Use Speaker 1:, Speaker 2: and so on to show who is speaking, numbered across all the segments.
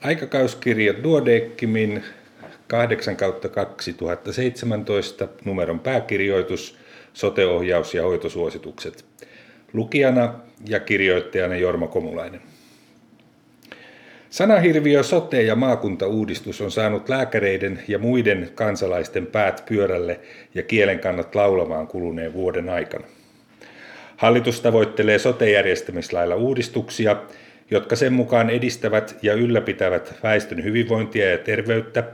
Speaker 1: Aikakauskirja Duodeckimin 8 kautta 2017 numeron pääkirjoitus, soteohjaus ja hoitosuositukset. Lukijana ja kirjoittajana Jorma Komulainen. Sanahirviö sote- ja maakuntauudistus on saanut lääkäreiden ja muiden kansalaisten päät pyörälle ja kielen kannat laulamaan kuluneen vuoden aikana. Hallitus tavoittelee sote-järjestämislailla uudistuksia, jotka sen mukaan edistävät ja ylläpitävät väestön hyvinvointia ja terveyttä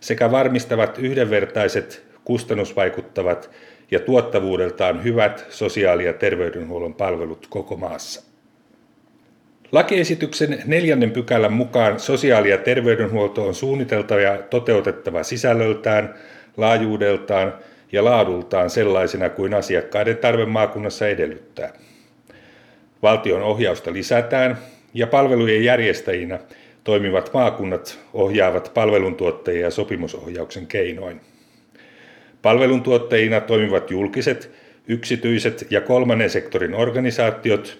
Speaker 1: sekä varmistavat yhdenvertaiset, kustannusvaikuttavat ja tuottavuudeltaan hyvät sosiaali- ja terveydenhuollon palvelut koko maassa. Lakiesityksen neljännen pykälän mukaan sosiaali- ja terveydenhuolto on suunniteltava ja toteutettava sisällöltään, laajuudeltaan ja laadultaan sellaisena kuin asiakkaiden tarve maakunnassa edellyttää. Valtion ohjausta lisätään ja palvelujen järjestäjinä toimivat maakunnat ohjaavat palveluntuottajia sopimusohjauksen keinoin. Palveluntuottajina toimivat julkiset, yksityiset ja kolmannen sektorin organisaatiot.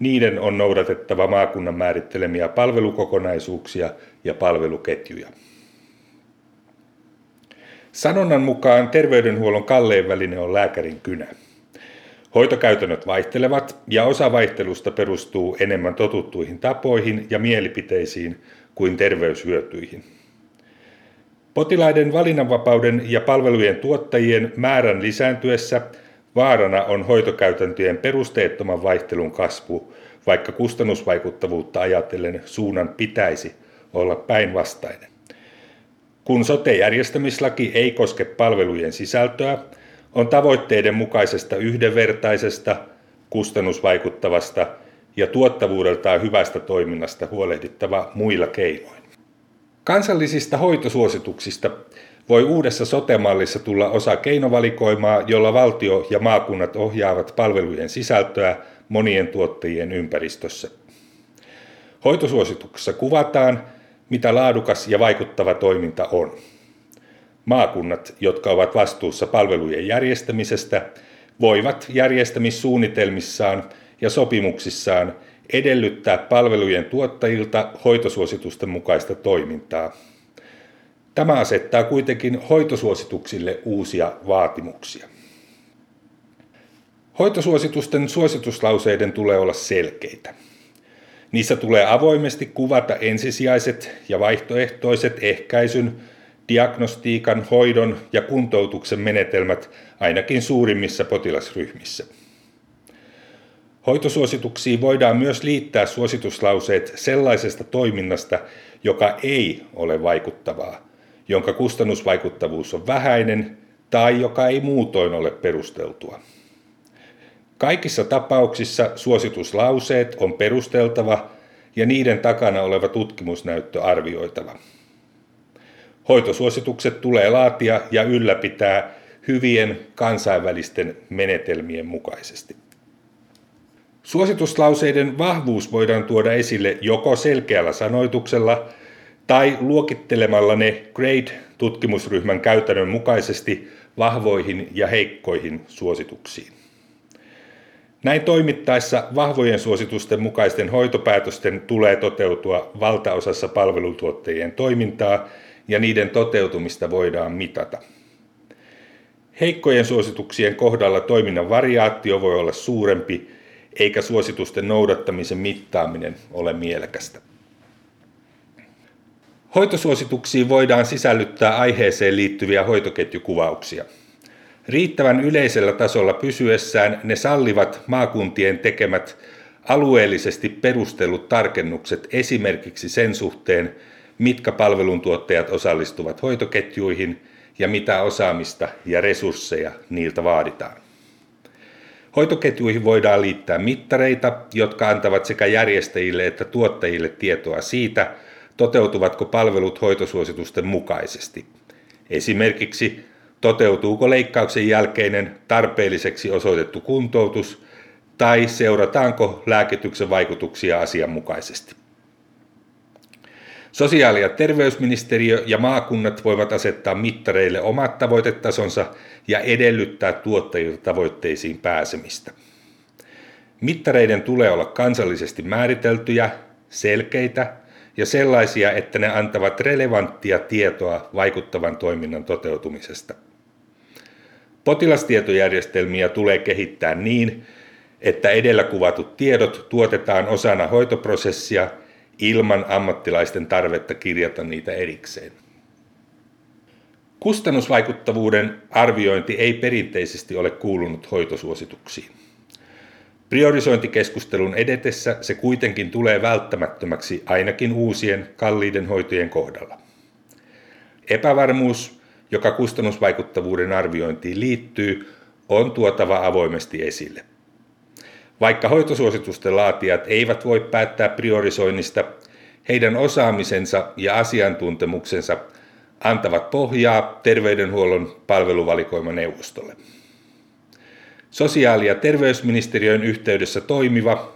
Speaker 1: Niiden on noudatettava maakunnan määrittelemiä palvelukokonaisuuksia ja palveluketjuja. Sanonnan mukaan terveydenhuollon kallein väline on lääkärin kynä. Hoitokäytännöt vaihtelevat ja osa vaihtelusta perustuu enemmän totuttuihin tapoihin ja mielipiteisiin kuin terveyshyötyihin. Potilaiden valinnanvapauden ja palvelujen tuottajien määrän lisääntyessä vaarana on hoitokäytäntöjen perusteettoman vaihtelun kasvu, vaikka kustannusvaikuttavuutta ajatellen suunnan pitäisi olla päinvastainen. Kun sote-järjestämislaki ei koske palvelujen sisältöä, on tavoitteiden mukaisesta yhdenvertaisesta, kustannusvaikuttavasta ja tuottavuudeltaan hyvästä toiminnasta huolehdittava muilla keinoin. Kansallisista hoitosuosituksista voi uudessa sotemallissa tulla osa keinovalikoimaa, jolla valtio ja maakunnat ohjaavat palvelujen sisältöä monien tuottajien ympäristössä. Hoitosuosituksessa kuvataan, mitä laadukas ja vaikuttava toiminta on. Maakunnat, jotka ovat vastuussa palvelujen järjestämisestä, voivat järjestämissuunnitelmissaan ja sopimuksissaan edellyttää palvelujen tuottajilta hoitosuositusten mukaista toimintaa. Tämä asettaa kuitenkin hoitosuosituksille uusia vaatimuksia. Hoitosuositusten suosituslauseiden tulee olla selkeitä. Niissä tulee avoimesti kuvata ensisijaiset ja vaihtoehtoiset ehkäisyn, diagnostiikan, hoidon ja kuntoutuksen menetelmät ainakin suurimmissa potilasryhmissä. Hoitosuosituksiin voidaan myös liittää suosituslauseet sellaisesta toiminnasta, joka ei ole vaikuttavaa, jonka kustannusvaikuttavuus on vähäinen tai joka ei muutoin ole perusteltua. Kaikissa tapauksissa suosituslauseet on perusteltava ja niiden takana oleva tutkimusnäyttö arvioitava. Hoitosuositukset tulee laatia ja ylläpitää hyvien kansainvälisten menetelmien mukaisesti. Suosituslauseiden vahvuus voidaan tuoda esille joko selkeällä sanoituksella tai luokittelemalla ne GRADE-tutkimusryhmän käytännön mukaisesti vahvoihin ja heikkoihin suosituksiin. Näin toimittaessa vahvojen suositusten mukaisten hoitopäätösten tulee toteutua valtaosassa palveluntuottajien toimintaa ja niiden toteutumista voidaan mitata. Heikkojen suosituksien kohdalla toiminnan variaatio voi olla suurempi, eikä suositusten noudattamisen mittaaminen ole mielekästä. Hoitosuosituksiin voidaan sisällyttää aiheeseen liittyviä hoitoketjukuvauksia. Riittävän yleisellä tasolla pysyessään ne sallivat maakuntien tekemät alueellisesti perustellut tarkennukset esimerkiksi sen suhteen, mitkä palveluntuottajat osallistuvat hoitoketjuihin ja mitä osaamista ja resursseja niiltä vaaditaan. Hoitoketjuihin voidaan liittää mittareita, jotka antavat sekä järjestäjille että tuottajille tietoa siitä, toteutuvatko palvelut hoitosuositusten mukaisesti. Esimerkiksi toteutuuko leikkauksen jälkeinen tarpeelliseksi osoitettu kuntoutus tai seurataanko lääkityksen vaikutuksia asianmukaisesti. Sosiaali- ja terveysministeriö ja maakunnat voivat asettaa mittareille omat tavoitetasonsa ja edellyttää tuottajilta tavoitteisiin pääsemistä. Mittareiden tulee olla kansallisesti määriteltyjä, selkeitä ja sellaisia, että ne antavat relevanttia tietoa vaikuttavan toiminnan toteutumisesta. Potilastietojärjestelmiä tulee kehittää niin, että edellä kuvatut tiedot tuotetaan osana hoitoprosessia ilman ammattilaisten tarvetta kirjata niitä erikseen. Kustannusvaikuttavuuden arviointi ei perinteisesti ole kuulunut hoitosuosituksiin. Priorisointikeskustelun edetessä se kuitenkin tulee välttämättömäksi ainakin uusien kalliiden hoitojen kohdalla. Epävarmuus, joka kustannusvaikuttavuuden arviointiin liittyy, on tuotava avoimesti esille. Vaikka hoitosuositusten laatijat eivät voi päättää priorisoinnista, heidän osaamisensa ja asiantuntemuksensa antavat pohjaa terveydenhuollon palveluvalikoimaneuvostolle. Sosiaali- ja terveysministeriön yhteydessä toimiva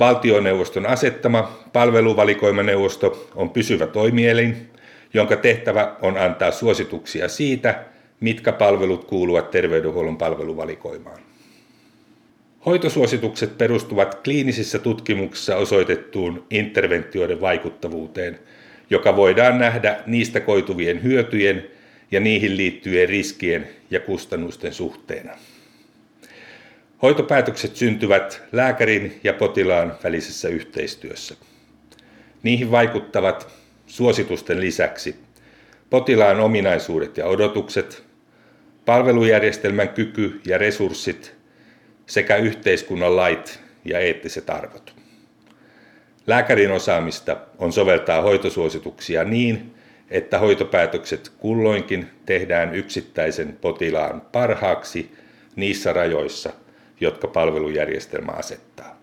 Speaker 1: valtioneuvoston asettama palveluvalikoimaneuvosto on pysyvä toimielin, jonka tehtävä on antaa suosituksia siitä, mitkä palvelut kuuluvat terveydenhuollon palveluvalikoimaan. Hoitosuositukset perustuvat kliinisissä tutkimuksissa osoitettuun interventioiden vaikuttavuuteen, joka voidaan nähdä niistä koituvien hyötyjen ja niihin liittyvien riskien ja kustannusten suhteena. Hoitopäätökset syntyvät lääkärin ja potilaan välisessä yhteistyössä. Niihin vaikuttavat suositusten lisäksi potilaan ominaisuudet ja odotukset, palvelujärjestelmän kyky ja resurssit sekä yhteiskunnan lait ja eettiset arvot. Lääkärin osaamista on soveltaa hoitosuosituksia niin, että hoitopäätökset kulloinkin tehdään yksittäisen potilaan parhaaksi niissä rajoissa, jotka palvelujärjestelmä asettaa.